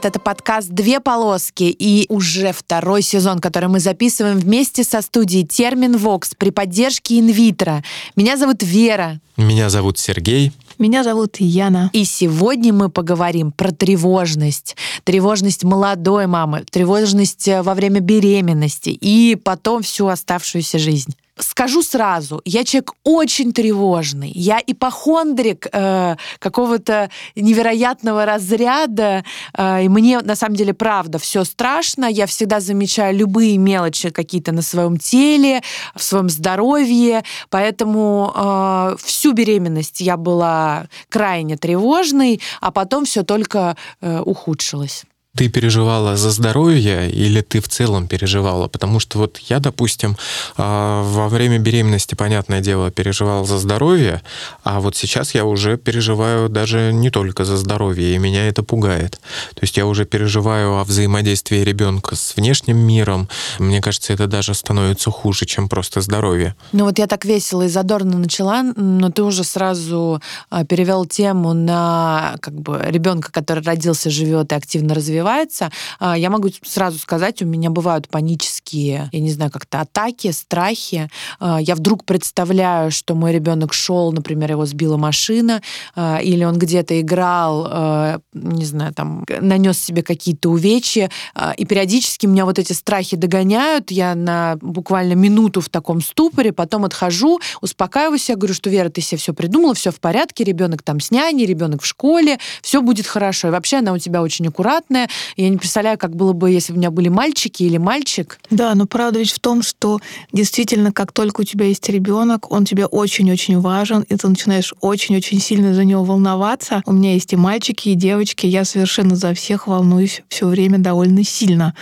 Привет! Это подкаст «Две полоски» и уже второй сезон, который мы записываем вместе со студией «Термин Вокс» при поддержке инвитро. Меня зовут Вера. Меня зовут Сергей. Меня зовут Яна. И сегодня мы поговорим про тревожность. Тревожность молодой мамы, тревожность э, во время беременности и потом всю оставшуюся жизнь скажу сразу, я человек очень тревожный. Я ипохондрик э, какого-то невероятного разряда. Э, и мне, на самом деле, правда, все страшно. Я всегда замечаю любые мелочи какие-то на своем теле, в своем здоровье. Поэтому э, всю беременность я была крайне тревожной, а потом все только э, ухудшилось ты переживала за здоровье или ты в целом переживала? Потому что вот я, допустим, а, во время беременности, понятное дело, переживал за здоровье, а вот сейчас я уже переживаю даже не только за здоровье, и меня это пугает. То есть я уже переживаю о взаимодействии ребенка с внешним миром. Мне кажется, это даже становится хуже, чем просто здоровье. Ну вот я так весело и задорно начала, но ты уже сразу а, перевел тему на как бы ребенка, который родился, живет и активно развивается развивается, а, я могу сразу сказать, у меня бывают панические, я не знаю, как-то атаки, страхи. А, я вдруг представляю, что мой ребенок шел, например, его сбила машина, а, или он где-то играл, не знаю, там, нанес себе какие-то увечья, и периодически меня вот эти страхи догоняют, я на буквально минуту в таком ступоре, потом отхожу, успокаиваюсь, я говорю, что Вера, ты себе все придумала, все в порядке, ребенок там с няней, ребенок в школе, все будет хорошо. И вообще она у тебя очень аккуратная, я не представляю, как было бы, если бы у меня были мальчики или мальчик. Да, но правда ведь в том, что действительно, как только у тебя есть ребенок, он тебе очень-очень важен, и ты начинаешь очень-очень сильно за него волноваться. У меня есть и мальчики, и девочки, я совершенно за всех волнуюсь все время довольно сильно.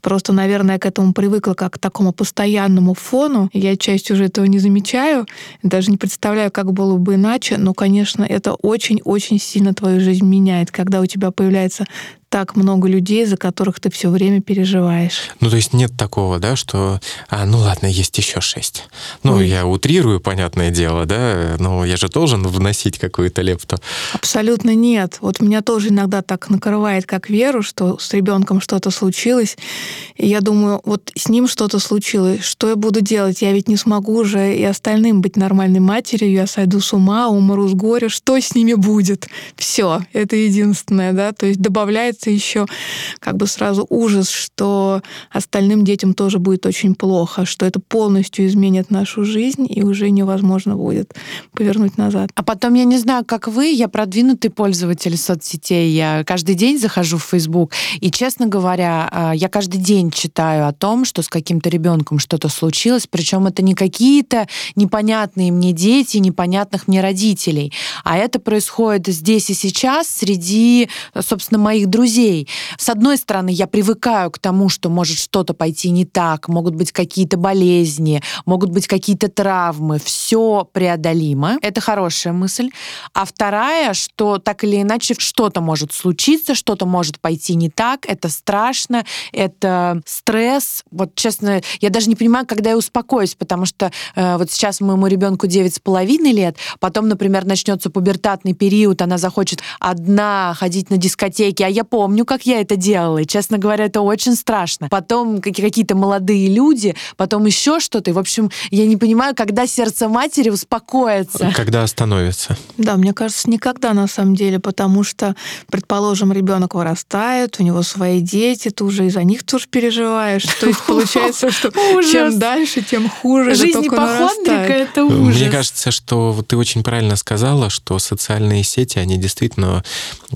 Просто, наверное, к этому привыкла как к такому постоянному фону. Я часть уже этого не замечаю, даже не представляю, как было бы иначе, но, конечно, это очень-очень сильно твою жизнь меняет, когда у тебя появляется так много людей, за которых ты все время переживаешь. Ну, то есть нет такого, да, что, а, ну ладно, есть еще шесть. Ну, Ой. я утрирую, понятное дело, да, но я же должен вносить какую-то лепту. Абсолютно нет. Вот меня тоже иногда так накрывает, как веру, что с ребенком что-то случилось, и я думаю, вот с ним что-то случилось, что я буду делать? Я ведь не смогу уже и остальным быть нормальной матерью, я сойду с ума, умру с горя, что с ними будет? Все, это единственное, да, то есть добавляет появляется еще как бы сразу ужас, что остальным детям тоже будет очень плохо, что это полностью изменит нашу жизнь, и уже невозможно будет повернуть назад. А потом, я не знаю, как вы, я продвинутый пользователь соцсетей, я каждый день захожу в Facebook, и, честно говоря, а, я каждый день читаю о том, что с каким-то ребенком что-то случилось, причем это не какие-то непонятные мне дети, непонятных мне родителей, а это происходит здесь и сейчас среди, собственно, моих друзей, друзей. С одной стороны, я привыкаю к тому, что может что-то пойти не так, могут быть какие-то болезни, могут быть какие-то травмы. Все преодолимо. Это хорошая мысль. А вторая, что так или иначе что-то может случиться, что-то может пойти не так. Это страшно, это стресс. Вот честно, я даже не понимаю, когда я успокоюсь, потому что э, вот сейчас моему ребенку 9,5 лет, потом, например, начнется пубертатный период, она захочет одна ходить на дискотеки, а я помню, как я это делала, и, честно говоря, это очень страшно. Потом какие-то молодые люди, потом еще что-то. И, в общем, я не понимаю, когда сердце матери успокоится. Когда остановится. Да, мне кажется, никогда на самом деле, потому что, предположим, ребенок вырастает, у него свои дети, ты уже из-за них тоже переживаешь. То есть получается, что чем дальше, тем хуже. Жизнь ипохондрика — это ужас. Мне кажется, что ты очень правильно сказала, что социальные сети, они действительно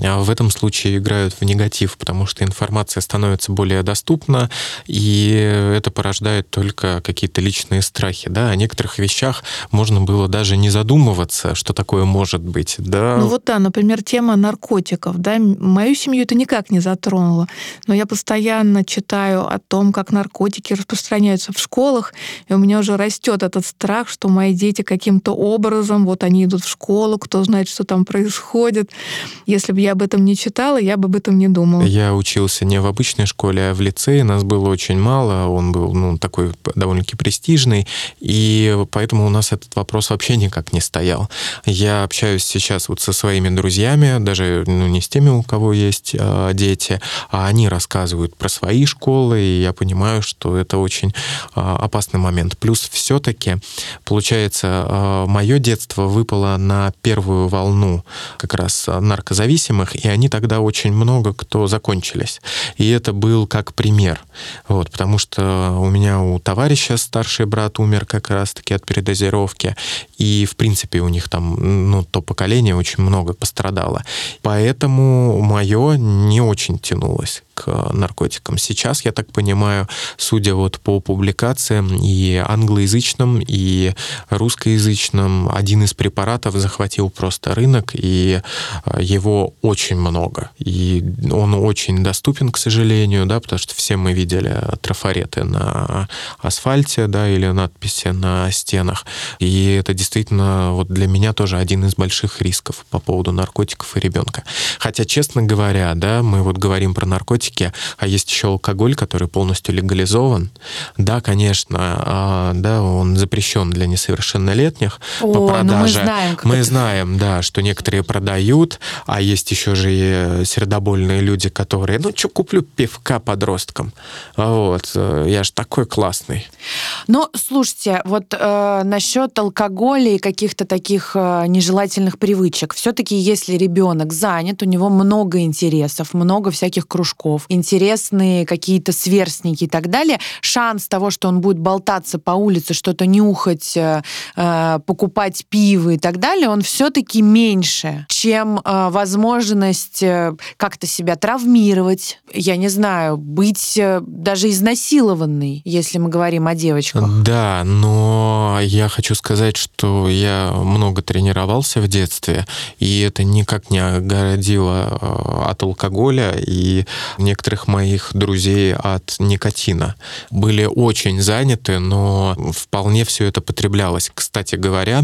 а, в этом случае играют в негатив, потому что информация становится более доступна, и это порождает только какие-то личные страхи. Да? О некоторых вещах можно было даже не задумываться, что такое может быть. Да? Ну вот да, например, тема наркотиков. Да? Мою семью это никак не затронуло, но я постоянно читаю о том, как наркотики распространяются в школах, и у меня уже растет этот страх, что мои дети каким-то образом, вот они идут в школу, кто знает, что там происходит. Если бы я об этом не читала, я бы об этом не думала. Я учился не в обычной школе, а в лицее. Нас было очень мало. Он был ну, такой довольно-таки престижный. И поэтому у нас этот вопрос вообще никак не стоял. Я общаюсь сейчас вот со своими друзьями, даже ну, не с теми, у кого есть э, дети, а они рассказывают про свои школы, и я понимаю, что это очень э, опасный момент. Плюс все-таки, получается, э, мое детство выпало на первую волну как раз наркозависимых, и они тогда очень много кто закончились. И это был как пример. Вот, потому что у меня у товарища старший брат умер как раз-таки от передозировки, и, в принципе, у них там, ну, то поколение очень много пострадало. Поэтому мое не очень тянулось к наркотикам. Сейчас, я так понимаю, судя вот по публикациям и англоязычным, и русскоязычным, один из препаратов захватил просто рынок, и э, его очень много. И он очень доступен, к сожалению, да, потому что все мы видели трафареты на асфальте, да, или надписи на стенах. И это действительно вот для меня тоже один из больших рисков по поводу наркотиков и ребенка. Хотя, честно говоря, да, мы вот говорим про наркотики, наркотики, а есть еще алкоголь, который полностью легализован. Да, конечно, а, да, он запрещен для несовершеннолетних О, по продаже. Ну мы знаем, мы это... знаем, да, что некоторые продают, а есть еще же и сердобольные люди, которые, ну что, куплю пивка подросткам. Вот, э, я же такой классный. Ну, слушайте, вот э, насчет алкоголя и каких-то таких э, нежелательных привычек. Все-таки, если ребенок занят, у него много интересов, много всяких кружков, знакомых, интересные какие-то сверстники и так далее, шанс того, что он будет болтаться по улице, что-то нюхать, э, э, покупать пиво и так далее, он все-таки меньше, чем э, возможность как-то себя травмировать, я не знаю, быть даже изнасилованной, если мы говорим о девочках. Да, но я хочу сказать, что я много тренировался в детстве, и это никак не огородило от алкоголя, и некоторых моих друзей от никотина. Были очень заняты, но вполне все это потреблялось. Кстати говоря,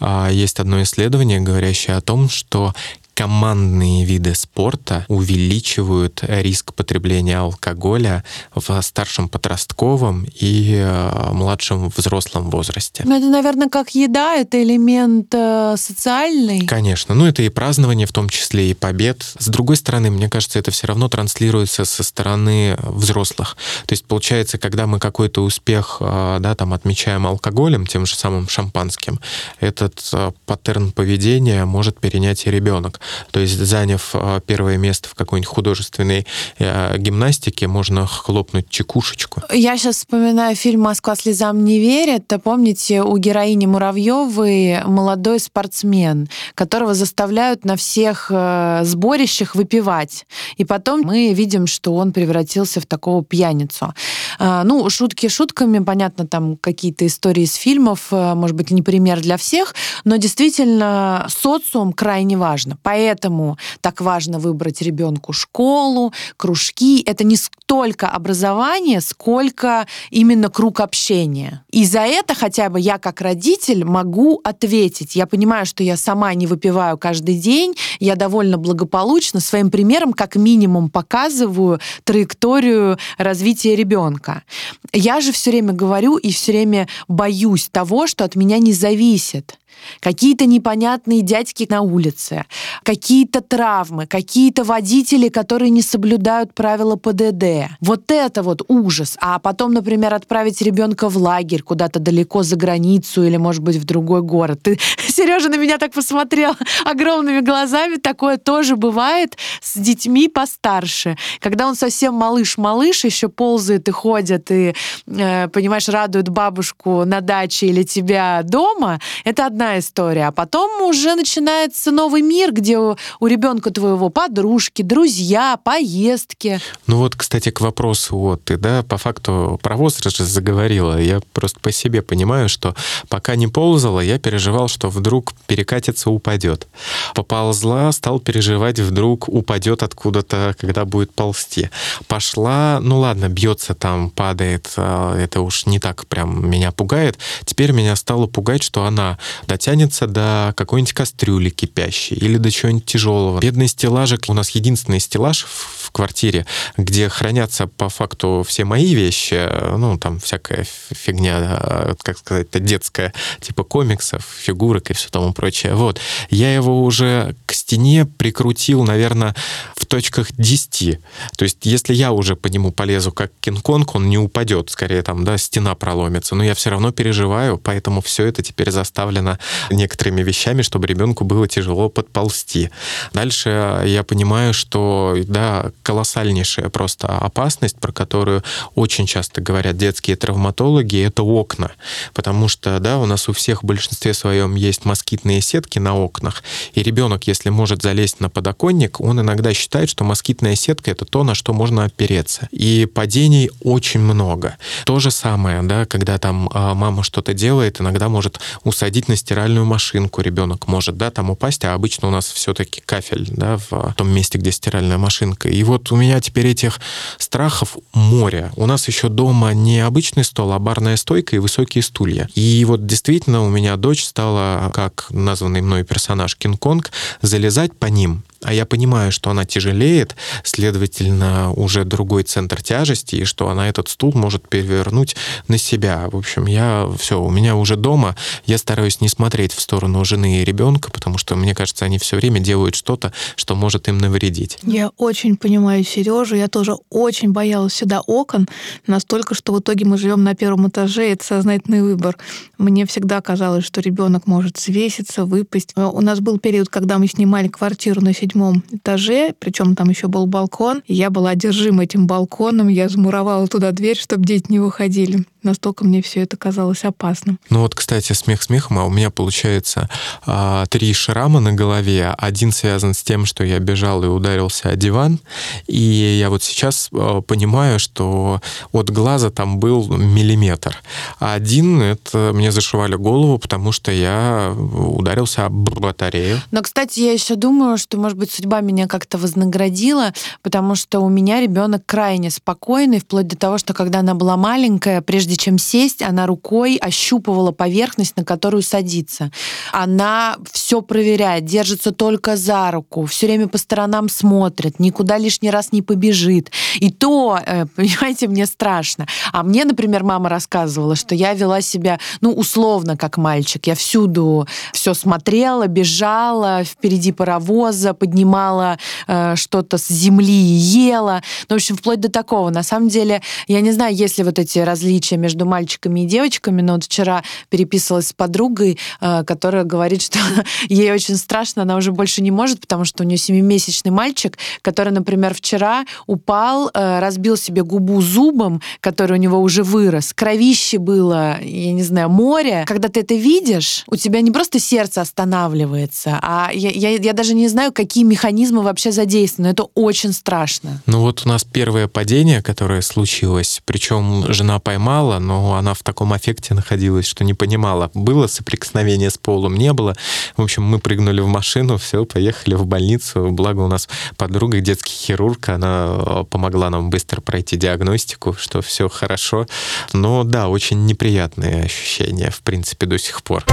а, есть одно исследование, говорящее о том, что командные виды спорта увеличивают риск потребления алкоголя в старшем подростковом и э, младшем взрослом возрасте. Ну, это, наверное, как еда, это элемент э, социальный. Конечно. Ну, это и празднование, в том числе и побед. С другой стороны, мне кажется, это все равно транслируется со стороны взрослых. То есть, получается, когда мы какой-то успех э, да, там, отмечаем алкоголем, тем же самым шампанским, этот паттерн поведения может перенять и ребенок. То есть, заняв а, первое место в какой-нибудь художественной э, гимнастике, можно хлопнуть чекушечку. Я сейчас вспоминаю фильм «Москва слезам не верит». Помните, у героини Муравьевой молодой спортсмен, которого заставляют на всех э, сборищах выпивать. И потом мы видим, что он превратился в такого пьяницу. Э, ну, шутки шутками, понятно, там какие-то истории из фильмов, может быть, не пример для всех, но действительно социум крайне важно. Поэтому так важно выбрать ребенку школу, кружки. Это не столько образование, сколько именно круг общения. И за это хотя бы я как родитель могу ответить. Я понимаю, что я сама не выпиваю каждый день, я довольно благополучно своим примером как минимум показываю траекторию развития ребенка. Я же все время говорю и все время боюсь того, что от меня не зависит какие-то непонятные дядьки на улице, какие-то травмы, какие-то водители, которые не соблюдают правила ПДД. Вот это вот ужас. А потом, например, отправить ребенка в лагерь куда-то далеко за границу или, может быть, в другой город. Ты, Сережа, на меня так посмотрел огромными глазами. Такое тоже бывает с детьми постарше. Когда он совсем малыш-малыш, еще ползает и ходит, и, э, понимаешь, радует бабушку на даче или тебя дома, это одна история. А потом уже начинается новый мир, где у, у ребенка твоего подружки, друзья, поездки. Ну вот, кстати, к вопросу вот ты, да, по факту про возраст же заговорила. Я просто по себе понимаю, что пока не ползала, я переживал, что вдруг перекатится, упадет. Поползла, стал переживать, вдруг упадет откуда-то, когда будет ползти. Пошла, ну ладно, бьется там, падает, а, это уж не так прям меня пугает. Теперь меня стало пугать, что она дотянется до какой-нибудь кастрюли кипящей или до чего-нибудь тяжелого. Бедный стеллажик, у нас единственный стеллаж в квартире, где хранятся по факту все мои вещи, ну, там всякая фигня, как сказать, детская, типа комиксов, фигурок и все тому прочее. Вот. Я его уже к стене прикрутил, наверное, в точках 10. То есть, если я уже по нему полезу как Кинг-Конг, он не упадет, скорее там, да, стена проломится. Но я все равно переживаю, поэтому все это теперь заставлено некоторыми вещами, чтобы ребенку было тяжело подползти. Дальше я понимаю, что, да, колоссальнейшая просто опасность, про которую очень часто говорят детские травматологи, это окна. Потому что, да, у нас у всех в большинстве своем есть москитные сетки на окнах, и ребенок, если может залезть на подоконник, он иногда считает, что москитная сетка — это то, на что можно опереться. И падений очень много. То же самое, да, когда там а, мама что-то делает, иногда может усадить на стиральную машинку ребенок может, да, там упасть, а обычно у нас все-таки кафель, да, в том месте, где стиральная машинка. И вот у меня теперь этих страхов море. У нас еще дома не обычный стол, а барная стойка и высокие стулья. И вот действительно у меня дочь стала, как названный мной персонаж Кинг-Конг, залезать по ним а я понимаю, что она тяжелеет, следовательно, уже другой центр тяжести, и что она этот стул может перевернуть на себя. В общем, я все, у меня уже дома, я стараюсь не смотреть в сторону жены и ребенка, потому что, мне кажется, они все время делают что-то, что может им навредить. Я очень понимаю Сережу, я тоже очень боялась всегда окон, настолько, что в итоге мы живем на первом этаже, это сознательный выбор. Мне всегда казалось, что ребенок может свеситься, выпасть. У нас был период, когда мы снимали квартиру на седьмом седьмом этаже, причем там еще был балкон. И я была одержима этим балконом, я замуровала туда дверь, чтобы дети не выходили. Настолько мне все это казалось опасным. Ну вот, кстати, смех смехом, а у меня получается а, три шрама на голове. Один связан с тем, что я бежал и ударился о диван. И я вот сейчас а, понимаю, что от глаза там был миллиметр. А один, это мне зашивали голову, потому что я ударился об батарею. Но, кстати, я еще думаю, что, может быть, быть, судьба меня как-то вознаградила, потому что у меня ребенок крайне спокойный, вплоть до того, что когда она была маленькая, прежде чем сесть, она рукой ощупывала поверхность, на которую садится. Она все проверяет, держится только за руку, все время по сторонам смотрит, никуда лишний раз не побежит. И то, э, понимаете, мне страшно. А мне, например, мама рассказывала, что я вела себя, ну, условно, как мальчик. Я всюду все смотрела, бежала, впереди паровоза, поднимала э, что-то с земли и ела. Ну, в общем, вплоть до такого. На самом деле, я не знаю, есть ли вот эти различия между мальчиками и девочками, но вот вчера переписывалась с подругой, э, которая говорит, что ей очень страшно, она уже больше не может, потому что у нее семимесячный мальчик, который, например, вчера упал, э, разбил себе губу зубом, который у него уже вырос. Кровище было, я не знаю, море. Когда ты это видишь, у тебя не просто сердце останавливается, а я, я, я даже не знаю, какие механизмы вообще задействованы. Это очень страшно. Ну вот у нас первое падение, которое случилось, причем жена поймала, но она в таком аффекте находилась, что не понимала, было соприкосновение с полом, не было. В общем, мы прыгнули в машину, все, поехали в больницу. Благо у нас подруга, детский хирург, она э, помогла нам быстро пройти диагностику, что все хорошо. Но да, очень неприятные ощущения, в принципе, до сих пор.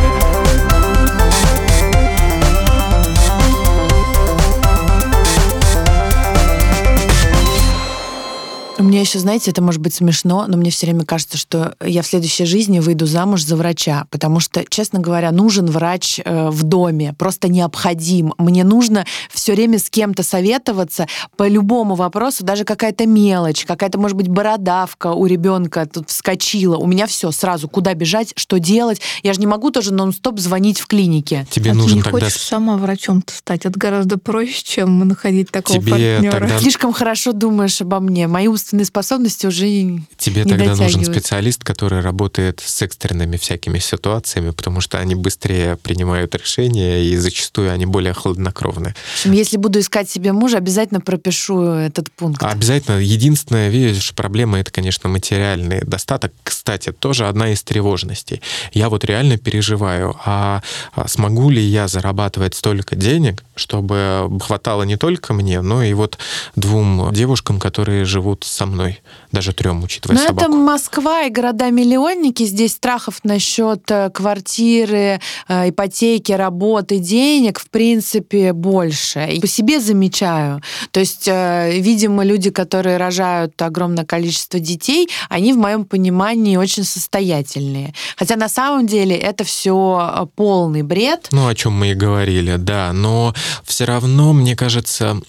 Меня еще, знаете, это может быть смешно, но мне все время кажется, что я в следующей жизни выйду замуж за врача, потому что, честно говоря, нужен врач э, в доме, просто необходим. Мне нужно все время с кем-то советоваться по любому вопросу, даже какая-то мелочь, какая-то, может быть, бородавка у ребенка тут вскочила. У меня все сразу, куда бежать, что делать. Я же не могу тоже нон-стоп звонить в клинике. Тебе а нужен ты не тогда... хочешь сама врачом стать? Это гораздо проще, чем находить такого Тебе партнера. тогда- Слишком хорошо думаешь обо мне. Мои умственные способности уже не Тебе тогда нужен специалист, который работает с экстренными всякими ситуациями, потому что они быстрее принимают решения, и зачастую они более хладнокровны. В общем, если буду искать себе мужа, обязательно пропишу этот пункт. Обязательно. Единственная, видишь, проблема это, конечно, материальный достаток. Кстати, тоже одна из тревожностей. Я вот реально переживаю, а а смогу ли я зарабатывать столько денег, чтобы хватало не только мне, но и вот двум девушкам, которые живут со мной. даже трем, учитывая Но собаку. это Москва и города-миллионники. Здесь страхов насчет э, квартиры, э, ипотеки, работы, денег, в принципе, больше. И по себе замечаю. То есть, э, видимо, люди, которые рожают огромное количество детей, они, в моем понимании, очень состоятельные. Хотя на самом деле это все полный бред. Ну, о чем мы и говорили, да. Но все равно, мне кажется,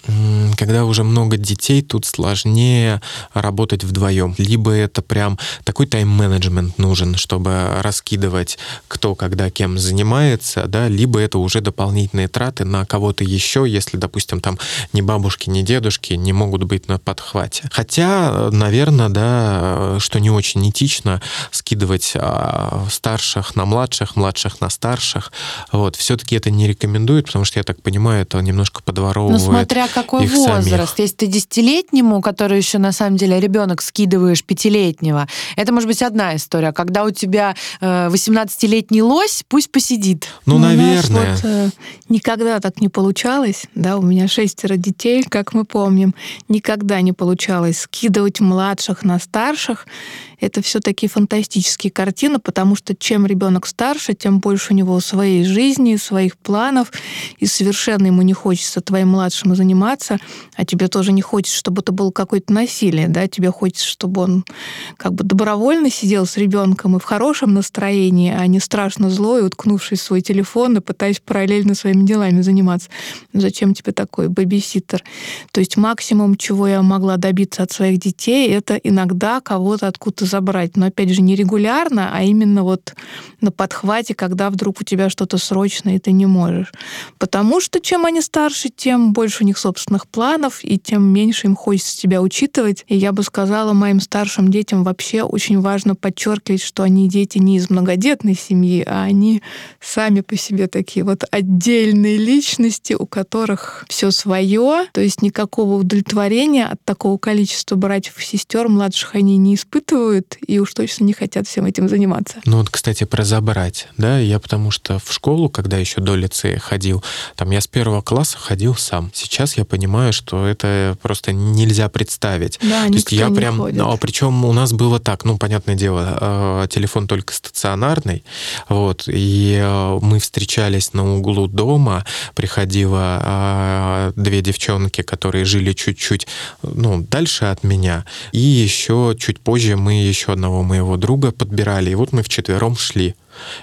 когда уже много детей, тут сложнее работать вдвоем. Либо это прям такой тайм-менеджмент нужен, чтобы раскидывать, кто когда кем занимается, да, либо это уже дополнительные траты на кого-то еще, если, допустим, там ни бабушки, ни дедушки не могут быть на подхвате. Хотя, наверное, да, что не очень этично, скидывать а, старших на младших, младших на старших. Вот. Все-таки это не рекомендуют, потому что, я так понимаю, это немножко подворовывает Ну, смотря какой возраст. самих. Если ты десятилетнему, который еще на самом деле ребенок, скидываешь пятилетнего, это может быть одна история. Когда у тебя э, 18-летний лось, пусть посидит. Ну, у нас наверное. вот, э, никогда так не получалось. Да, у меня шестеро детей, как мы помним. Никогда не получалось скидывать младших на старших. Это все-таки фантастические картины, потому что чем ребенок старше, тем больше у него своей жизни, своих планов, и совершенно ему не хочется твоим младшим заниматься, а тебе тоже не хочется, чтобы это было какое-то насилие, да, тебе хочется, чтобы он как бы добровольно сидел с ребенком и в хорошем настроении, а не страшно злой, уткнувшись в свой телефон и пытаясь параллельно своими делами заниматься. Зачем тебе такой бэбиситер? То есть максимум, чего я могла добиться от своих детей, это иногда кого-то откуда-то забрать. Но опять же, не регулярно, а именно вот на подхвате, когда вдруг у тебя что-то срочное, и ты не можешь. Потому что чем они старше, тем больше у них собственных планов, и тем меньше им хочется тебя учитывать. И я бы сказала, моим старшим детям вообще очень важно подчеркивать, что они дети не из многодетной семьи, а они сами по себе такие вот отдельные личности, у которых все свое, то есть никакого удовлетворения от такого количества братьев и сестер младших они не испытывают и уж точно не хотят всем этим заниматься. Ну вот, кстати, про забрать, да, я потому что в школу, когда еще до лицея ходил, там я с первого класса ходил сам. Сейчас я понимаю, что это просто нельзя представить. Да, То есть я прям, ходит. ну, причем у нас было так, ну, понятное дело, э, телефон только стационарный, вот, и э, мы встречались на углу дома, приходило э, две девчонки, которые жили чуть-чуть, ну, дальше от меня, и еще чуть позже мы еще одного моего друга подбирали, и вот мы вчетвером шли.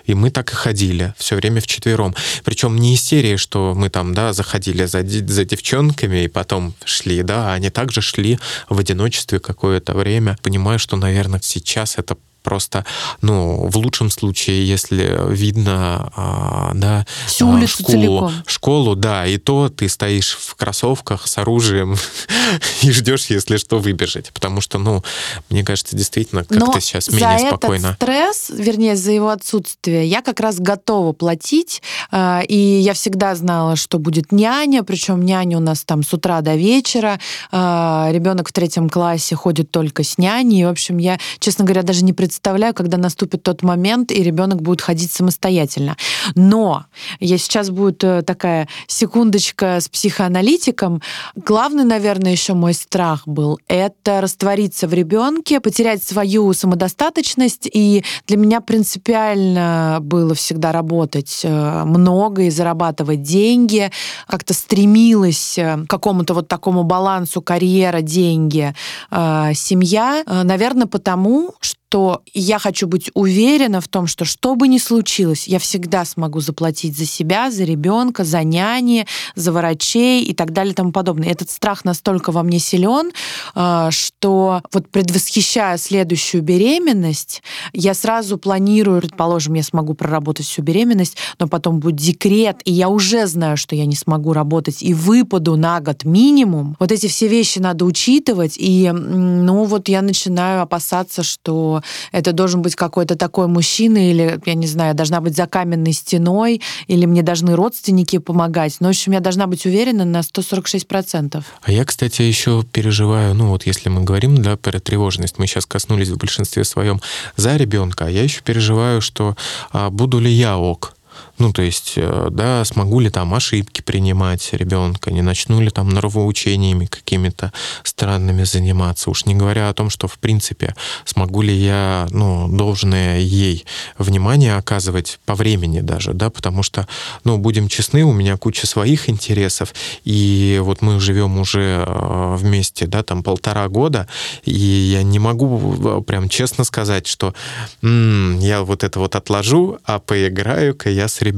И мы так и ходили все время вчетвером. Причем не из что мы там, да, заходили за, за девчонками и потом шли, да, а они также шли в одиночестве какое-то время. Понимаю, что, наверное, сейчас это просто, ну, в лучшем случае, если видно, а, да, Всю а, улицу школу, целиком. школу, да, и то ты стоишь в кроссовках с оружием и ждешь, если что, выбежать. Потому что, ну, мне кажется, действительно, как-то Но сейчас за менее этот спокойно. стресс, вернее, за его отсутствие, я как раз готова платить. э, И я всегда знала, что будет няня, причем няня у нас там с утра до вечера. Ребенок в третьем классе ходит только с няней. И, в общем, я, честно говоря, даже не представляю, когда наступит тот момент, и ребенок будет ходить самостоятельно. Но я сейчас будет э, такая секундочка с психоаналитиком. Главный, наверное, еще мой страх был это раствориться в ребенке, потерять свою самодостаточность. И для меня принципиально было всегда работать э, много и зарабатывать деньги. Как-то стремилась э, к какому-то вот такому балансу карьера, деньги, семья. Наверное, потому, что что я хочу быть уверена в том, что что бы ни случилось, я всегда смогу заплатить за себя, за ребенка, за няни, за врачей и так далее и тому подобное. Этот страх настолько во мне силен, э, что вот предвосхищая следующую беременность, я сразу планирую, предположим, я смогу проработать всю беременность, но потом будет декрет, и я уже знаю, что я не смогу работать и выпаду на год минимум. Вот эти все вещи надо учитывать, и ну вот я начинаю опасаться, что это должен быть какой-то такой мужчина, или, я не знаю, должна быть за каменной стеной, или мне должны родственники помогать. Но, в общем, я должна быть уверена на 146%. А я, кстати, еще переживаю, ну вот если мы говорим, да, про тревожность, мы сейчас коснулись в большинстве своем за ребенка, а я еще переживаю, что а, буду ли я ок. Ну, то есть, э, да, смогу ли там ошибки принимать ребенка, не начну ли там норовоучениями какими-то странными заниматься. Уж не говоря о том, что, в принципе, смогу ли я, ну, должное ей внимание оказывать по времени даже, да, потому что, ну, будем честны, у меня куча своих интересов, и вот мы живем уже э, вместе, да, там полтора года, и я не могу э, прям честно сказать, что м-м, я вот это вот отложу, а поиграю-ка я с ребенком.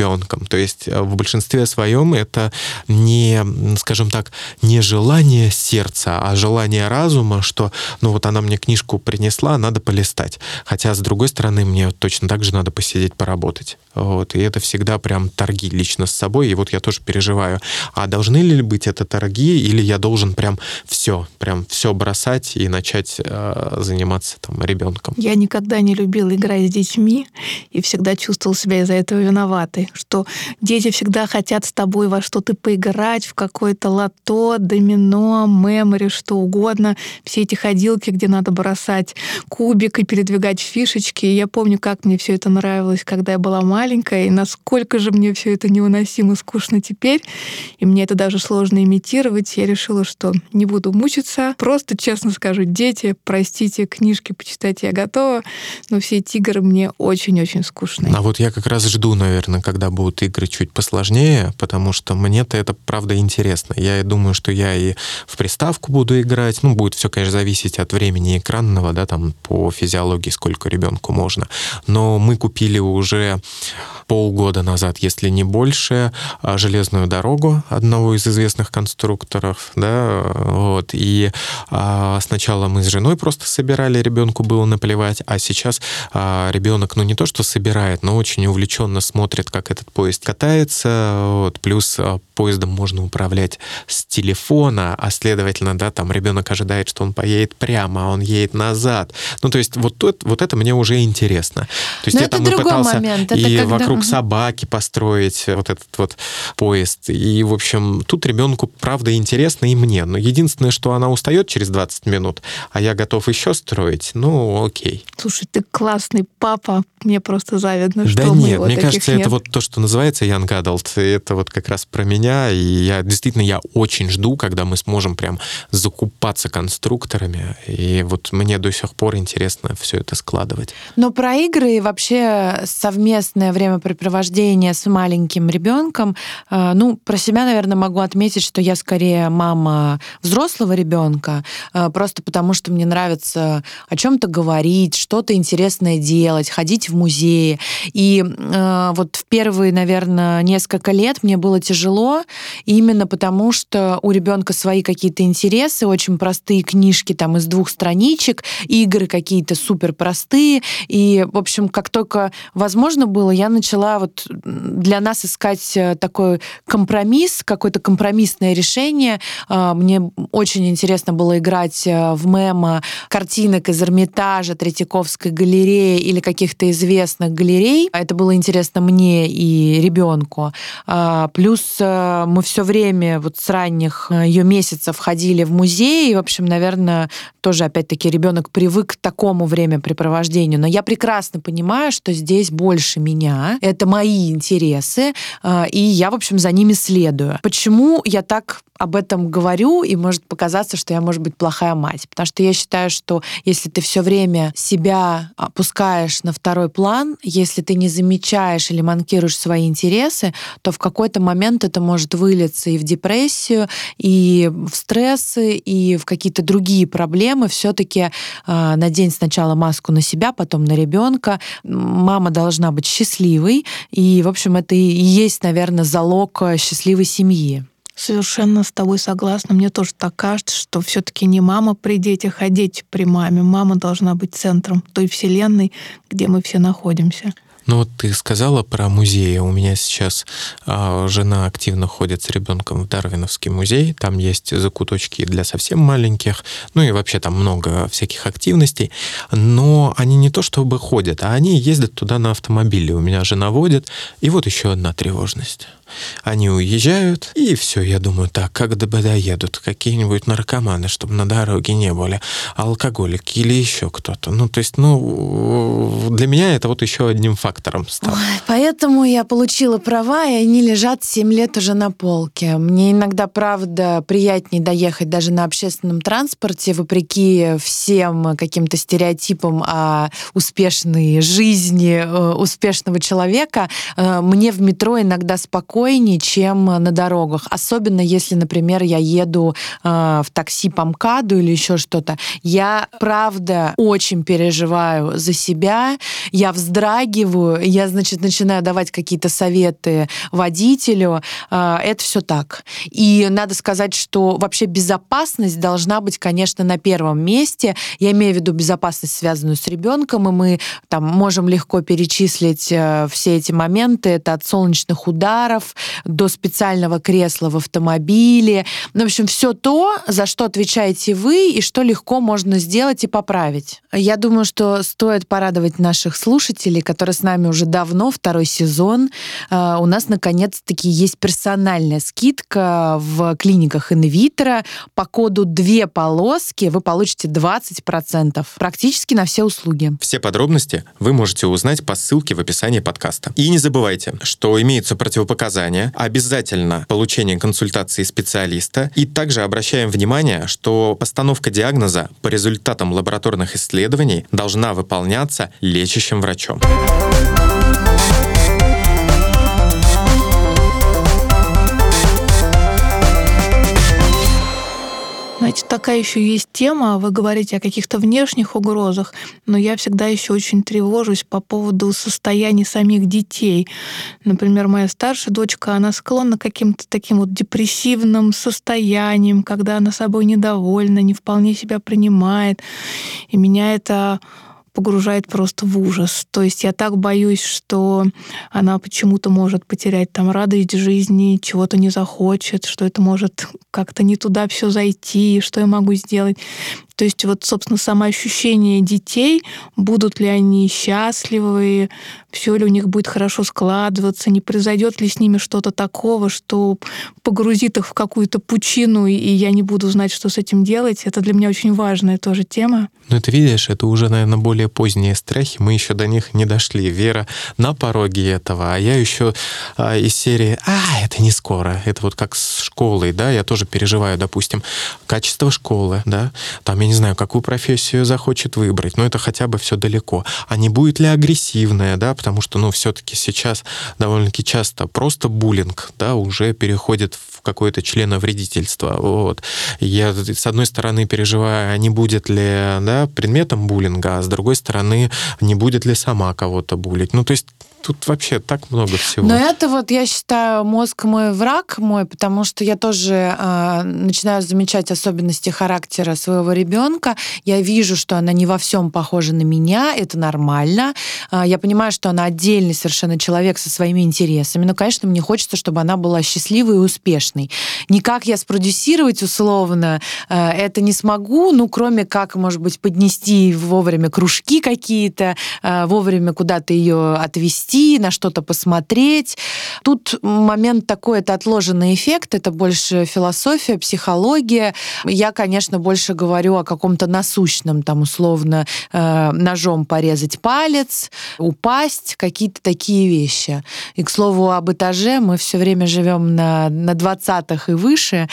То есть э, в большинстве своем это не, скажем так, не желание сердца, а желание разума, что, ну вот она мне книжку принесла, надо полистать. Хотя, с другой стороны, мне точно так же надо посидеть, поработать. Вот. И это всегда прям торги лично с собой. И вот я тоже переживаю, а должны ли быть это торги, или я должен прям все, прям все бросать и начать э, заниматься там ребенком? Я никогда не любила играть с детьми и всегда чувствовал себя из-за этого виноватой, что дети всегда хотят с тобой во что-то поиграть, в какое-то лото, домино, мемори, что угодно. Все эти ходилки, где надо бросать кубик и передвигать фишечки. И я помню, как мне все это нравилось, когда я была маленькая, и насколько же мне все это невыносимо скучно теперь, и мне это даже сложно имитировать, я решила, что не буду мучиться, просто честно скажу, дети, простите, книжки почитать я готова, но все эти игры мне очень-очень скучные. А вот я как раз жду, наверное, когда будут игры чуть посложнее, потому что мне-то это правда интересно. Я думаю, что я и в приставку буду играть, ну, будет все, конечно, зависеть от времени экранного, да, там по физиологии, сколько ребенку можно. Но мы купили уже полгода назад, если не больше, а, железную дорогу одного из известных конструкторов, да, вот, и а, сначала мы с женой просто собирали, ребенку было наплевать, а сейчас а, ребенок, ну, не то что собирает, но очень увлеченно смотрит, как этот поезд катается, вот, плюс а, поездом можно управлять с телефона, а следовательно, да, там ребенок ожидает, что он поедет прямо, а он едет назад. Ну, то есть вот, тут, вот это мне уже интересно. То есть Но я это там и пытался момент. и когда... вокруг собаки построить вот этот вот поезд. И, в общем, тут ребенку, правда, интересно и мне. Но единственное, что она устает через 20 минут, а я готов еще строить, ну, окей. Слушай, ты классный папа. Мне просто завидно, что да у нет, мне кажется, нет. это вот то, что называется young adult. Это вот как раз про меня. И я действительно, я очень жду, когда мы сможем прям закупаться конструкторами. И вот мне до сих пор интересно все это складывать. Но про игры и вообще совместное времяпрепровождение с маленьким ребенком, э, ну, про себя, наверное, могу отметить, что я скорее мама взрослого ребенка, э, просто потому что мне нравится о чем-то говорить, что-то интересное делать, ходить в музеи. И э, вот в первые, наверное, несколько лет мне было тяжело, именно потому что у ребенка свои какие-то интересы, очень простые книжки там из двух страничек, игры какие-то супер простые. И, в общем, как только возможно было, я начала вот для нас искать э, такой компромисс, какое-то компромиссное решение. А, мне очень интересно было играть э, в мемо картинок из Эрмитажа, Третьяковской галереи или каких-то известных галерей. Это было интересно мне и ребенку. А, плюс э, мы все время вот с ранних ее месяцев ходили в музей. И, в общем, наверное, тоже, опять-таки, ребенок привык к такому времяпрепровождению. Но я прекрасно понимаю, что здесь больше меня. Это мои интересы. А, и я, в общем, за ними следую. Почему я так об этом говорю, и может показаться, что я, может быть, плохая мать. Потому что я считаю, что если ты все время себя опускаешь на второй план, если ты не замечаешь или манкируешь свои интересы, то в какой-то момент это может вылиться и в депрессию, и в стрессы, и в какие-то другие проблемы. Все-таки э, надень сначала маску на себя, потом на ребенка. Мама должна быть счастливой, и, в общем, это и есть, наверное, залог счастливой семьи. Совершенно с тобой согласна. Мне тоже так кажется, что все-таки не мама при детях, а дети при маме. Мама должна быть центром той вселенной, где мы все находимся. Ну вот ты сказала про музеи. У меня сейчас э, жена активно ходит с ребенком в Дарвиновский музей. Там есть закуточки для совсем маленьких. Ну и вообще там много всяких активностей. Но они не то чтобы ходят, а они ездят туда на автомобиле. У меня жена водит. И вот еще одна тревожность. Они уезжают, и все, я думаю, так, как доедут какие-нибудь наркоманы, чтобы на дороге не были, алкоголики или еще кто-то. Ну, то есть, ну, для меня это вот еще одним фактором фактором стал. Ой, поэтому я получила права, и они лежат 7 лет уже на полке. Мне иногда, правда, приятнее доехать даже на общественном транспорте, вопреки всем каким-то стереотипам о успешной жизни э, успешного человека. Э, мне в метро иногда спокойнее, чем на дорогах. Особенно если, например, я еду э, в такси по МКАДу или еще что-то. Я, правда, очень переживаю за себя. Я вздрагиваю. Я, значит, начинаю давать какие-то советы водителю. Это все так. И надо сказать, что вообще безопасность должна быть, конечно, на первом месте. Я имею в виду безопасность, связанную с ребенком, и мы там можем легко перечислить э, все эти моменты. Это от солнечных ударов до специального кресла в автомобиле. Ну, в общем, все то, за что отвечаете вы и что легко можно сделать и поправить. Я думаю, что стоит порадовать наших слушателей, которые с нами уже давно, второй сезон. Э, у нас, наконец-таки, есть персональная скидка в клиниках инвитро. По коду «две полоски» вы получите 20% практически на все услуги. Все подробности вы можете узнать по ссылке в описании подкаста. И не забывайте, что имеются противопоказания, обязательно получение консультации специалиста, и также обращаем внимание, что постановка диагноза по результатам лабораторных исследований должна выполняться лечащим врачом. Знаете, такая еще есть тема, вы говорите о каких-то внешних угрозах, но я всегда еще очень тревожусь по поводу состояния самих детей. Например, моя старшая дочка, она склонна к каким-то таким вот депрессивным состояниям, когда она собой недовольна, не вполне себя принимает. И меня это погружает просто в ужас. То есть я так боюсь, что она почему-то может потерять там радость жизни, чего-то не захочет, что это может как-то не туда все зайти, что я могу сделать. То есть вот, собственно, самоощущение детей, будут ли они счастливы, все ли у них будет хорошо складываться, не произойдет ли с ними что-то такого, что погрузит их в какую-то пучину, и я не буду знать, что с этим делать. Это для меня очень важная тоже тема. Ну, ты видишь, это уже, наверное, более поздние страхи. Мы еще до них не дошли. Вера на пороге этого, а я еще а, из серии «А, это не скоро». Это вот как с школой, да, я тоже переживаю, допустим, качество школы, да, там я не знаю, какую профессию захочет выбрать, но это хотя бы все далеко. А не будет ли агрессивная, да, потому что, ну, все-таки сейчас довольно-таки часто просто буллинг, да, уже переходит в какое-то членовредительство. Вот. Я, с одной стороны, переживаю, а не будет ли, да, предметом буллинга, а с другой стороны, не будет ли сама кого-то булить. Ну, то есть тут вообще так много всего. Но это вот, я считаю, мозг мой враг мой, потому что я тоже э, начинаю замечать особенности характера своего ребенка. Я вижу, что она не во всем похожа на меня, это нормально. Э, я понимаю, что она отдельный совершенно человек со своими интересами. Но, конечно, мне хочется, чтобы она была счастливой и успешной. Никак я спродюсировать условно э, это не смогу, ну, кроме как, может быть, поднести вовремя кружки какие-то, э, вовремя куда-то ее отвести на что-то посмотреть. Тут момент такой, это отложенный эффект, это больше философия, психология. Я, конечно, больше говорю о каком-то насущном, там, условно, э, ножом порезать палец, упасть, какие-то такие вещи. И, к слову, об этаже мы все время живем на, на 20-х и выше,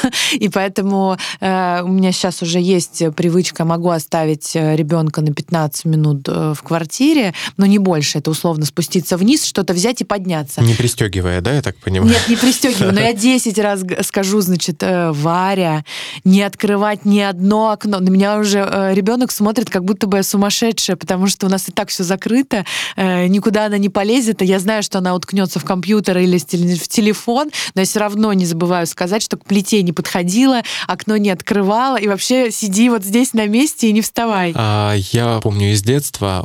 и поэтому э, у меня сейчас уже есть привычка, могу оставить э, ребенка на 15 минут э, в квартире, но не больше, это условно спуститься вниз, что-то взять и подняться. Не пристегивая, да, я так понимаю? Нет, не пристегивая, но я 10 раз скажу, значит, э, Варя, не открывать ни одно окно. На меня уже ребенок смотрит, как будто бы я сумасшедшая, потому что у нас и так все закрыто, никуда она не полезет, и я знаю, что она уткнется в компьютер или в телефон, но я все равно не забываю сказать, что к плите не подходила, окно не открывала, и вообще сиди вот здесь на месте и не вставай. А, я помню из детства,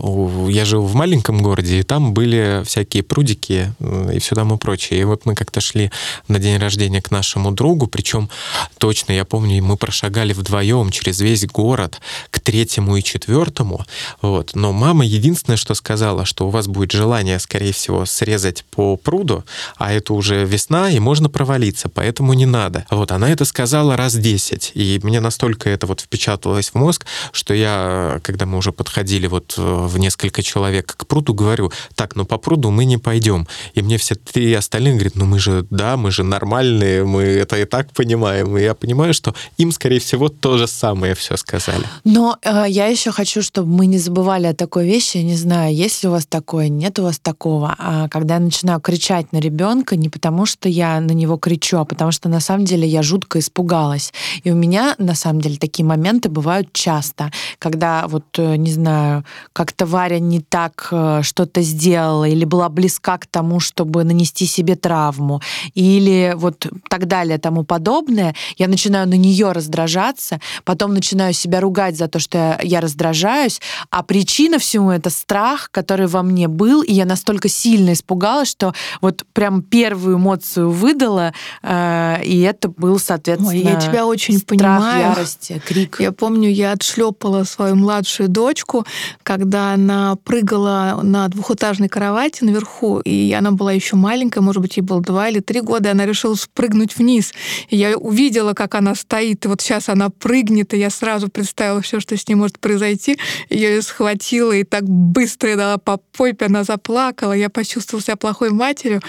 я жил в маленьком городе, и там были всякие прудики и все тому прочее. И вот мы как-то шли на день рождения к нашему другу, причем точно я помню, мы прошагали вдвоем через весь город к третьему и четвертому. Вот. Но мама единственное, что сказала, что у вас будет желание, скорее всего, срезать по пруду, а это уже весна, и можно провалиться, поэтому не надо. Вот. Она это сказала раз 10. И мне настолько это вот впечаталось в мозг, что я, когда мы уже подходили вот э, в несколько человек к пруду, говорю, так, ну по пруду мы не пойдем. И мне все три остальные говорят, ну мы же, да, мы же нормальные, мы это и так понимаем. И я понимаю, что им, скорее всего, то же самое все сказали. Но э, я еще хочу, чтобы мы не забывали о такой вещи. Я не знаю, есть ли у вас такое, нет у вас такого. А когда я начинаю кричать на ребенка, не потому что я на него кричу, а потому что на самом деле я жутко испугалась. И у меня на самом деле такие моменты бывают часто, когда вот, э, не знаю, как-то Варя не так э, что-то сделала или была близка к тому, чтобы нанести себе травму, или вот так далее, тому подобное, я начинаю на нее раздражаться, потом начинаю себя ругать за то, что я раздражаюсь, а причина всему это страх, который во мне был, и я настолько сильно испугалась, что вот прям первую эмоцию выдала, э, и это был, соответственно, Ой, я тебя очень страх, понимаю. ярости, крик. Я помню, я отшлепала свою младшую дочку, когда она прыгала на двухэтажной кровати наверху, и она была еще маленькая, может быть, ей было два или три года, и она решила спрыгнуть вниз. И я увидела, как она стоит, и вот сейчас она прыгнет, и я сразу представила все, что с ней может произойти. Я ее схватила и так быстро дала по попе, она заплакала, я почувствовала себя плохой матерью.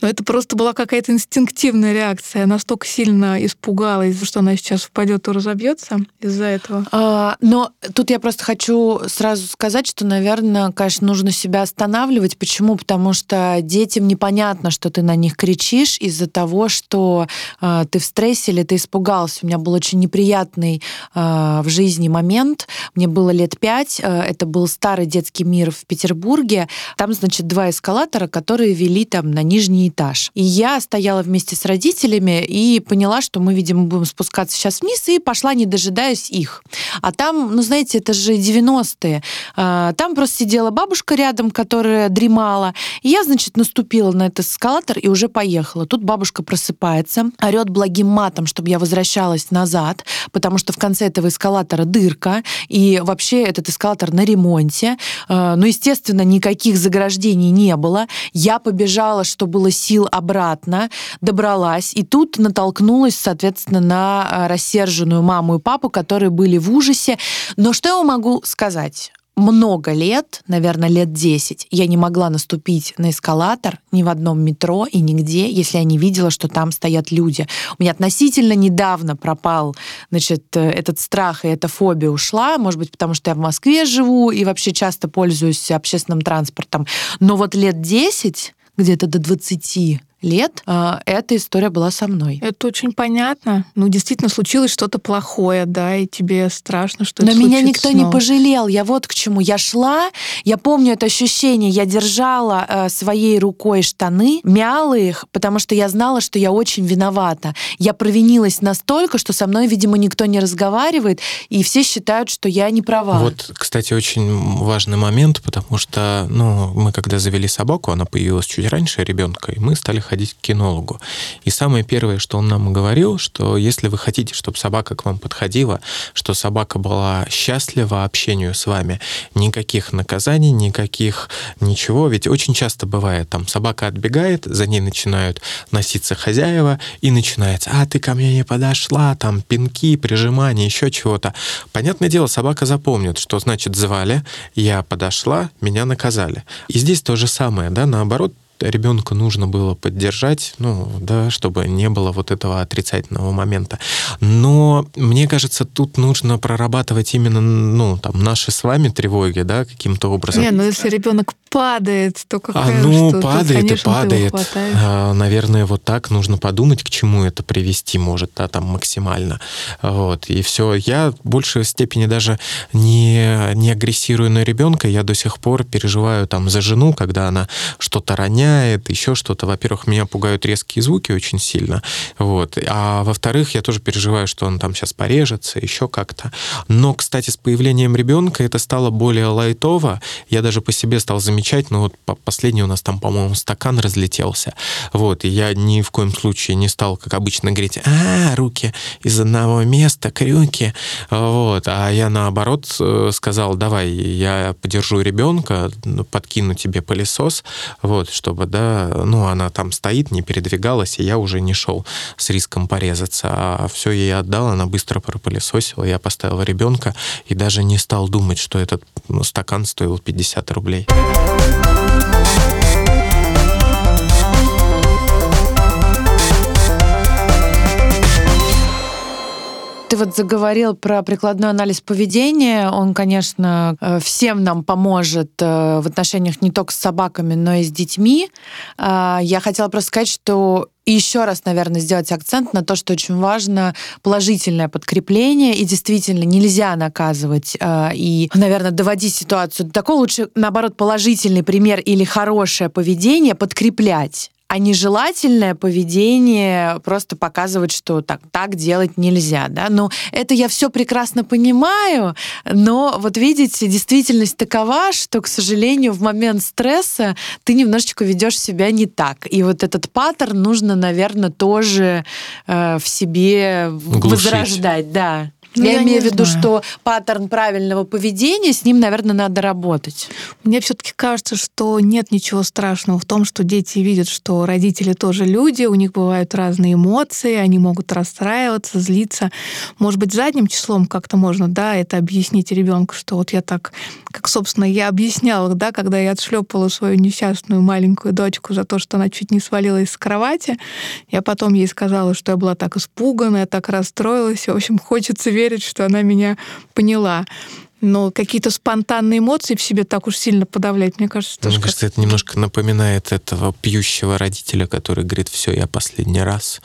Но это просто была какая-то инстинктивная реакция. Я настолько сильно испугалась, что она сейчас впадет и разобьется из-за этого. А, но тут я просто хочу сразу сказать, что, наверное, конечно, нужно себя останавливать. Почему? Потому что детям непонятно, что ты на них кричишь из-за того, что э, ты в стрессе или ты испугался. У меня был очень неприятный э, в жизни момент. Мне было лет пять. Э, это был старый детский мир в Петербурге. Там, значит, два эскалатора, которые вели там на нижний этаж. И я стояла вместе с родителями и поняла, что мы, видимо, будем спускаться сейчас вниз, и пошла, не дожидаясь их. А там, ну, знаете, это же 90-е. А, там просто сидела бабушка рядом, которая дремала. И я, значит, наступила на этот эскалатор и уже поехала. Тут бабушка просыпается, орет благим матом, чтобы я возвращалась назад, потому что в конце этого эскалатора дырка, и вообще этот эскалатор на ремонте. А, ну, естественно, никаких заграждений не было. Я побежала, что было сил обратно, добралась, и тут натолкнулась, соответственно, на а, рассерженную маму и папу, которые были в ужасе. Но что я могу сказать? много лет, наверное, лет 10, я не могла наступить на эскалатор ни в одном метро и нигде, если я не видела, что там стоят люди. У меня относительно недавно пропал, значит, э, этот страх и эта фобия ушла, может быть, потому что я в Москве живу и вообще часто пользуюсь общественным транспортом. Но вот лет 10, где-то до 20, лет а, эта история была со мной. Это очень понятно. Ну, действительно, случилось что-то плохое, да, и тебе страшно, что Но это меня никто снова. не пожалел. Я вот к чему. Я шла, я помню это ощущение. Я держала э, своей рукой штаны, мяла их, потому что я знала, что я очень виновата. Я провинилась настолько, что со мной, видимо, никто не разговаривает, и все считают, что я не права. Вот, кстати, очень важный момент, потому что, ну, мы когда завели собаку, она появилась чуть раньше ребенка, и мы стали ходить ходить к кинологу. И самое первое, что он нам говорил, что если вы хотите, чтобы собака к вам подходила, что собака была счастлива общению с вами, никаких наказаний, никаких ничего. Ведь очень часто бывает, там собака отбегает, за ней начинают носиться хозяева, и начинается, а ты ко мне не подошла, там пинки, прижимания, еще чего-то. Понятное дело, собака запомнит, что значит звали, я подошла, меня наказали. И здесь то же самое, да, наоборот, ребенка нужно было поддержать, ну, да, чтобы не было вот этого отрицательного момента. Но мне кажется, тут нужно прорабатывать именно, ну, там, наши с вами тревоги, да, каким-то образом. Не, ну если ребенок падает, то какая а, ну, что? падает Тут, конечно, и падает. А, наверное, вот так нужно подумать, к чему это привести может, да, там максимально. Вот, и все. Я в большей степени даже не, не агрессирую на ребенка, я до сих пор переживаю там за жену, когда она что-то роняет, еще что-то. Во-первых, меня пугают резкие звуки очень сильно, вот. А во-вторых, я тоже переживаю, что он там сейчас порежется, еще как-то. Но, кстати, с появлением ребенка это стало более лайтово. Я даже по себе стал замечать, но вот последний у нас там, по-моему, стакан разлетелся. Вот, и я ни в коем случае не стал, как обычно, говорить, а, руки из одного места, крюки. Вот, а я наоборот э, сказал, давай, я подержу ребенка, ну, подкину тебе пылесос, вот, чтобы, да, ну, она там стоит, не передвигалась, и я уже не шел с риском порезаться, а все ей отдал, она быстро пропылесосила, я поставил ребенка и даже не стал думать, что этот ну, стакан стоил 50 рублей. Ты вот заговорил про прикладной анализ поведения. Он, конечно, э, всем нам поможет э, в отношениях не только с собаками, но и с детьми. А, я хотела просто сказать, что еще раз, наверное, сделать акцент на то, что очень важно положительное подкрепление, и действительно нельзя наказывать э, и, наверное, доводить ситуацию до такого. Лучше, наоборот, положительный пример или хорошее поведение подкреплять а нежелательное поведение просто показывать, что так, так делать нельзя. Да? Но это я все прекрасно понимаю, но вот видите, действительность такова, что, к сожалению, в момент стресса ты немножечко ведешь себя не так. И вот этот паттерн нужно, наверное, тоже э, в себе Глушить. возрождать. Да. Ну, я, я имею в виду, знаю. что паттерн правильного поведения, с ним, наверное, надо работать. Мне все-таки кажется, что нет ничего страшного в том, что дети видят, что родители тоже люди, у них бывают разные эмоции, они могут расстраиваться, злиться. Может быть, задним числом как-то можно, да, это объяснить ребенку, что вот я так, как, собственно, я объясняла, да, когда я отшлепала свою несчастную маленькую дочку за то, что она чуть не свалилась с кровати, я потом ей сказала, что я была так испугана, я так расстроилась, в общем, хочется верить верить, что она меня поняла но какие-то спонтанные эмоции в себе так уж сильно подавлять, мне кажется, тоже. Мне кажется, это немножко напоминает этого пьющего родителя, который говорит, все, я последний раз,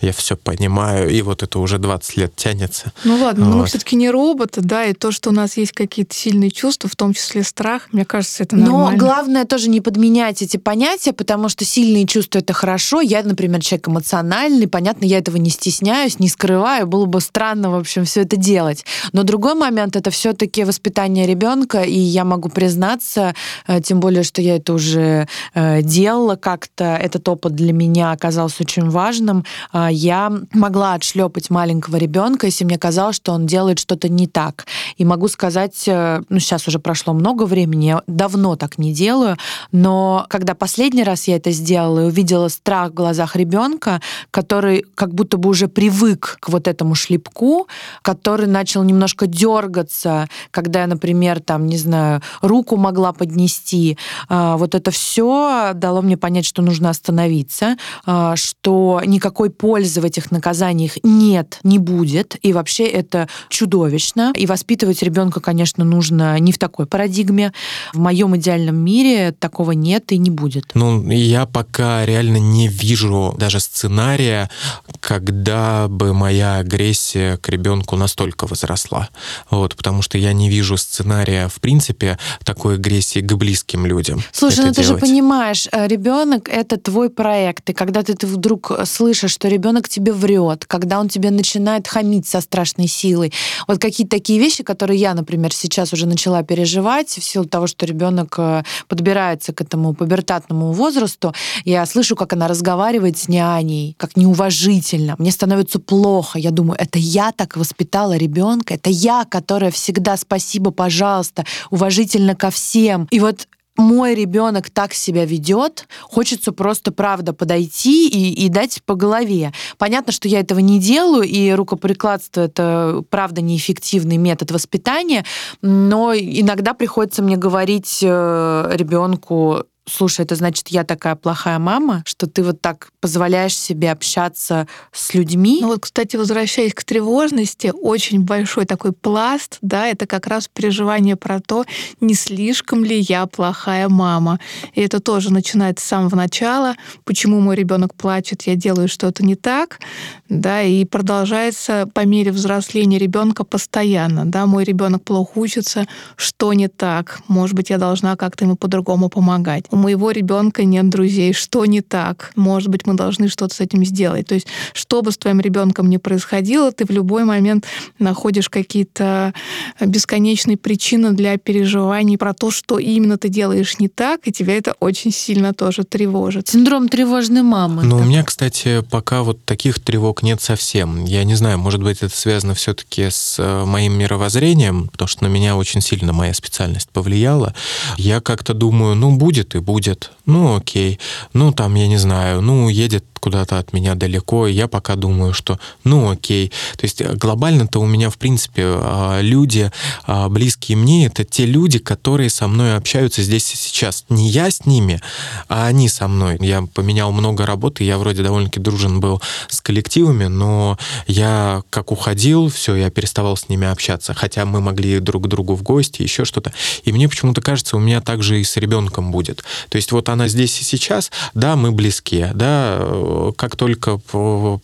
я все понимаю, и вот это уже 20 лет тянется. Ну ладно, вот. но мы все-таки не роботы, да, и то, что у нас есть какие-то сильные чувства, в том числе страх, мне кажется, это нормально. Но главное тоже не подменять эти понятия, потому что сильные чувства это хорошо. Я, например, человек эмоциональный, понятно, я этого не стесняюсь, не скрываю, было бы странно, в общем, все это делать. Но другой момент это все-таки все воспитание ребенка, и я могу признаться, э, тем более, что я это уже э, делала как-то, этот опыт для меня оказался очень важным. Э, я могла отшлепать маленького ребенка, если мне казалось, что он делает что-то не так. И могу сказать, ну, сейчас уже прошло много времени, я давно так не делаю, но когда последний раз я это сделала и увидела страх в глазах ребенка, который как будто бы уже привык к вот этому шлепку, который начал немножко дергаться, когда я, например, там, не знаю, руку могла поднести. А, вот это все дало мне понять, что нужно остановиться, а, что никакой пользы в этих наказаниях нет, не будет, и вообще это чудовищно. И воспитывать ребенка, конечно, нужно не в такой парадигме. В моем идеальном мире такого нет и не будет. Ну, я пока реально не вижу даже сценария, когда бы моя агрессия к ребенку настолько возросла. Вот, потому что я не не вижу сценария, в принципе, такой агрессии к близким людям. Слушай, ну ты же понимаешь, э, ребенок это твой проект, и когда ты, ты вдруг слышишь, что ребенок тебе врет, когда он тебе начинает хамить со страшной силой, вот какие-то такие вещи, которые я, например, сейчас уже начала переживать в силу того, что ребенок э, подбирается к этому пубертатному возрасту, я слышу, как она разговаривает с няней, как неуважительно, мне становится плохо, я думаю, это я так воспитала ребенка, это я, которая всегда спасибо, пожалуйста, уважительно ко всем. И вот мой ребенок так себя ведет, хочется просто правда подойти и, и дать по голове. Понятно, что я этого не делаю, и рукоприкладство это правда неэффективный метод воспитания, но иногда приходится мне говорить э, ребенку, слушай, это значит, я такая плохая мама, что ты вот так позволяешь себе общаться с людьми. Ну вот, кстати, возвращаясь к тревожности, очень большой такой пласт, да, это как раз переживание про то, не слишком ли я плохая мама. И это тоже начинается с самого начала. Почему мой ребенок плачет, я делаю что-то не так, да, и продолжается по мере взросления ребенка постоянно, да, мой ребенок плохо учится, что не так, может быть, я должна как-то ему по-другому помогать. У моего ребенка нет друзей, что не так? Может быть, мы должны что-то с этим сделать. То есть, что бы с твоим ребенком ни происходило, ты в любой момент находишь какие-то бесконечные причины для переживаний про то, что именно ты делаешь не так, и тебя это очень сильно тоже тревожит. Синдром тревожной мамы. Ну, у меня, кстати, пока вот таких тревог нет совсем. Я не знаю, может быть, это связано все-таки с э, моим мировоззрением, потому что на меня очень сильно моя специальность повлияла. Я как-то думаю, ну, будет и будет. Ну, окей. Ну, там, я не знаю, ну, едет куда-то от меня далеко, и я пока думаю, что ну окей. То есть э, глобально-то у меня, в принципе, а, люди, а, близкие мне, это те люди, которые со мной общаются здесь и сейчас. Не я с ними, а они со мной. Я поменял много работы, я вроде довольно-таки дружен был с коллективами, но я как уходил, все, я переставал с ними общаться. Хотя мы могли друг к другу в гости, еще что-то. И мне почему-то кажется, у меня также и с ребенком будет. То есть вот она здесь и сейчас, да, мы близки, да, как только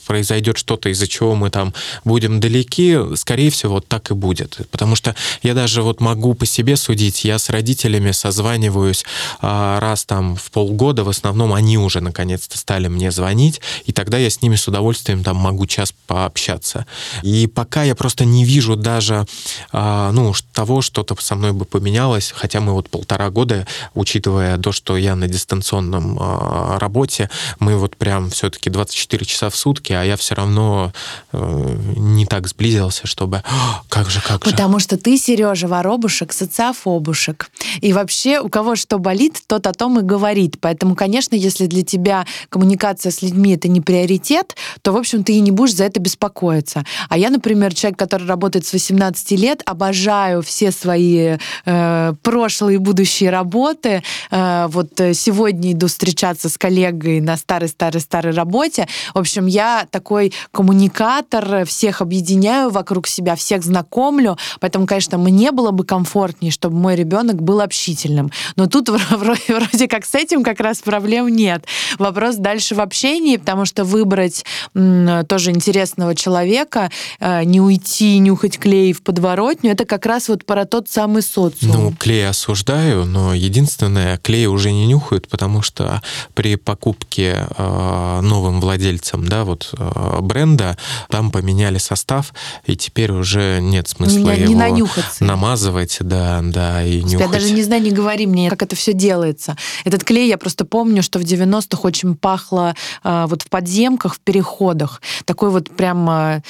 произойдет что-то, из-за чего мы там будем далеки, скорее всего, вот так и будет. Потому что я даже вот могу по себе судить, я с родителями созваниваюсь а, раз там в полгода, в основном они уже наконец-то стали мне звонить, и тогда я с ними с удовольствием там могу час пообщаться. И пока я просто не вижу даже а, ну, того, что-то со мной бы поменялось, хотя мы вот полтора года, учитывая то, что я на дистанционном а, работе, мы вот прям все-таки 24 часа в сутки, а я все равно э, не так сблизился, чтобы как же, как же. Потому что ты, Сережа, воробушек, социофобушек. И вообще у кого что болит, тот о том и говорит. Поэтому, конечно, если для тебя коммуникация с людьми это не приоритет, то, в общем, ты и не будешь за это беспокоиться. А я, например, человек, который работает с 18 лет, обожаю все свои э, прошлые и будущие работы. Э, вот сегодня иду встречаться с коллегой на старой-старой-старой старой работе. В общем, я такой коммуникатор, всех объединяю вокруг себя, всех знакомлю. Поэтому, конечно, мне было бы комфортнее, чтобы мой ребенок был общительным. Но тут вроде, вроде как с этим как раз проблем нет. Вопрос дальше в общении, потому что выбрать тоже интересного человека, э, не уйти, нюхать клей в подворотню, это как раз вот про тот самый социум. Ну, клей осуждаю, но единственное, клей уже не нюхают, потому что при покупке э, новым владельцам да, вот, э, бренда, там поменяли состав, и теперь уже нет смысла не, его не намазывать, да, да, и нюхать. Я даже не знаю, не говори мне, как это все делается. Этот клей, я просто помню, что в 90-х очень пахло э, вот в подземках, в переходах. Такой вот прям э,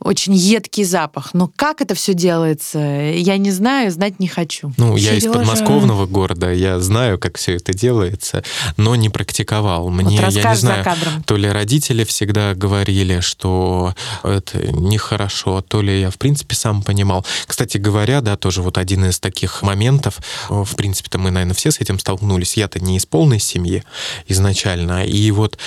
очень едкий запах. Но как это все делается, я не знаю, знать не хочу. Ну, Сережа... я из подмосковного города, я знаю, как все это делается, но не практиковал. Мне, вот я не знаю, то ли родители всегда говорили, что это нехорошо, то ли я, в принципе, сам понимал. Кстати говоря, да, тоже вот один из таких моментов, в принципе-то мы, наверное, все с этим столкнулись. Я-то не из полной семьи изначально, и вот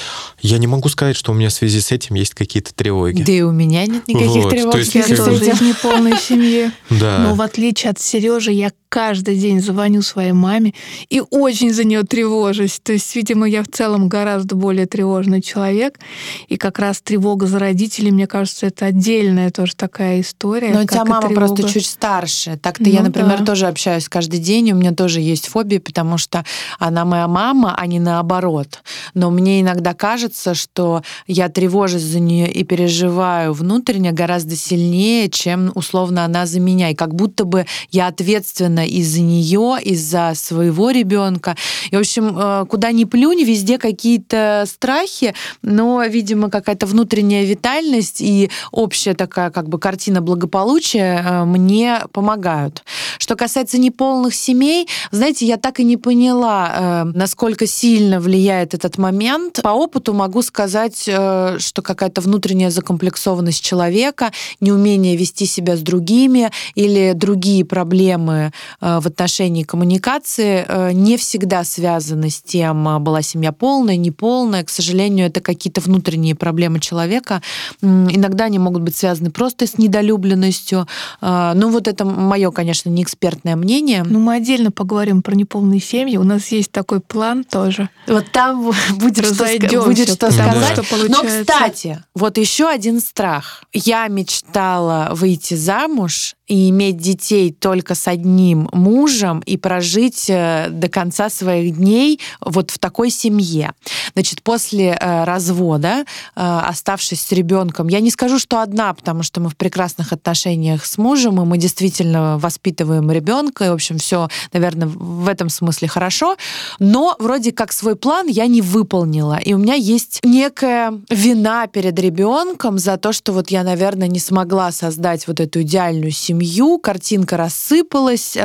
я не могу сказать, что у меня в связи с этим есть какие-то тревоги. Да и у меня нет никаких никаких вот, тревог. То есть, я тоже из неполной семьи. Да. Но в отличие от Сережи, я каждый день звоню своей маме и очень за нее тревожусь. То есть, видимо, я в целом гораздо более тревожный человек. И как раз тревога за родителей, мне кажется, это отдельная тоже такая история. Но у тебя мама тревога... просто чуть старше. Так-то ну, я, например, да. тоже общаюсь каждый день, у меня тоже есть фобия, потому что она моя мама, а не наоборот. Но мне иногда кажется, что я тревожусь за нее и переживаю внутренне гораздо сильнее, чем условно она за меня. И как будто бы я ответственна из-за нее, из-за своего ребенка. И, в общем, э, куда ни плюнь, везде какие-то страхи, но, видимо, какая-то внутренняя витальность и общая такая как бы картина благополучия э, мне помогают. Что касается неполных семей, знаете, я так и не поняла, э, насколько сильно влияет этот момент. По опыту могу сказать, что какая-то внутренняя закомплексованность человека, неумение вести себя с другими или другие проблемы в отношении коммуникации э, не всегда связаны с тем, э, была семья полная, неполная. К сожалению, это какие-то внутренние проблемы человека. Иногда они могут быть связаны просто с недолюбленностью. Ну, вот это мое, конечно, не экспертное мнение. Ну, мы отдельно поговорим про неполные семьи. У нас есть такой план тоже. Вот там будет что, будет что сказать. Что Но, кстати, вот еще один страх. Я мечтала выйти замуж и иметь детей только с одним мужем и прожить э, до конца своих дней вот в такой семье. Значит, после э, развода, э, оставшись с ребенком, я не скажу, что одна, потому что мы в прекрасных отношениях с мужем, и мы действительно воспитываем ребенка, и, в общем, все, наверное, в этом смысле хорошо, но вроде как свой план я не выполнила, и у меня есть некая вина перед ребенком за то, что вот я, наверное, не смогла создать вот эту идеальную семью, картинка рассыпалась,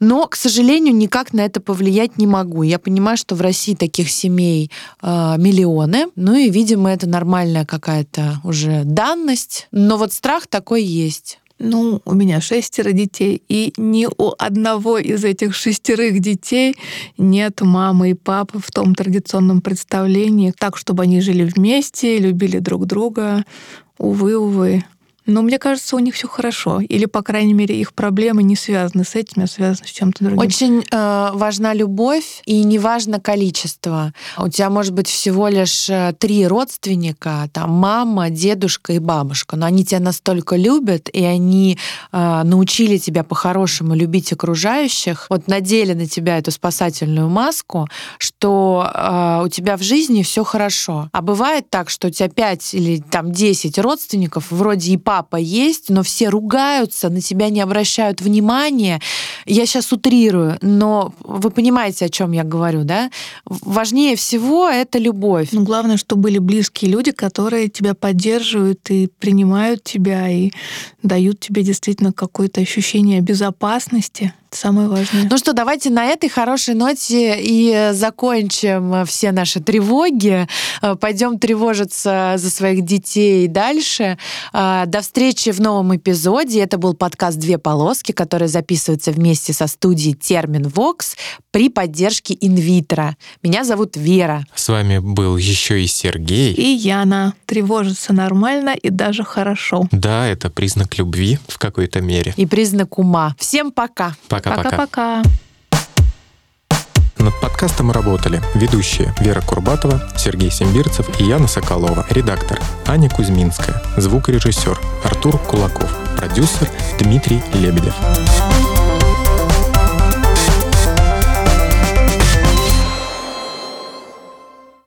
но, к сожалению, никак на это повлиять не могу. Я понимаю, что в России таких семей э, миллионы, ну и, видимо, это нормальная какая-то уже данность, но вот страх такой есть. Ну, у меня шестеро детей, и ни у одного из этих шестерых детей нет мамы и папы в том традиционном представлении, так, чтобы они жили вместе, любили друг друга. Увы, увы. Но мне кажется, у них все хорошо. Или, по крайней мере, их проблемы не связаны с этим, а связаны с чем-то другим. Очень э, важна любовь, и не важно количество. У тебя может быть всего лишь э, три родственника, там мама, дедушка и бабушка, но они тебя настолько любят, и они э, научили тебя по-хорошему любить окружающих, вот надели на тебя эту спасательную маску, что э, у тебя в жизни все хорошо. А бывает так, что у тебя пять или там десять родственников, вроде и папа, папа есть, но все ругаются, на тебя не обращают внимания. Я сейчас утрирую, но вы понимаете, о чем я говорю, да? Важнее всего это любовь. Ну, главное, что были близкие люди, которые тебя поддерживают и принимают тебя, и дают тебе действительно какое-то ощущение безопасности самое важное. Ну что, давайте на этой хорошей ноте и закончим все наши тревоги. Э, Пойдем тревожиться за своих детей дальше. Э, до встречи в новом эпизоде. Это был подкаст «Две полоски», который записывается вместе со студией «Термин Вокс» при поддержке инвитро. Меня зовут Вера. С вами был еще и Сергей. И Яна. Тревожиться нормально и даже хорошо. Да, это признак любви в какой-то мере. И признак ума. Всем пока. Пока. Пока-пока. Над подкастом работали ведущие Вера Курбатова, Сергей Симбирцев и Яна Соколова, редактор Аня Кузьминская, звукорежиссер Артур Кулаков, продюсер Дмитрий Лебедев.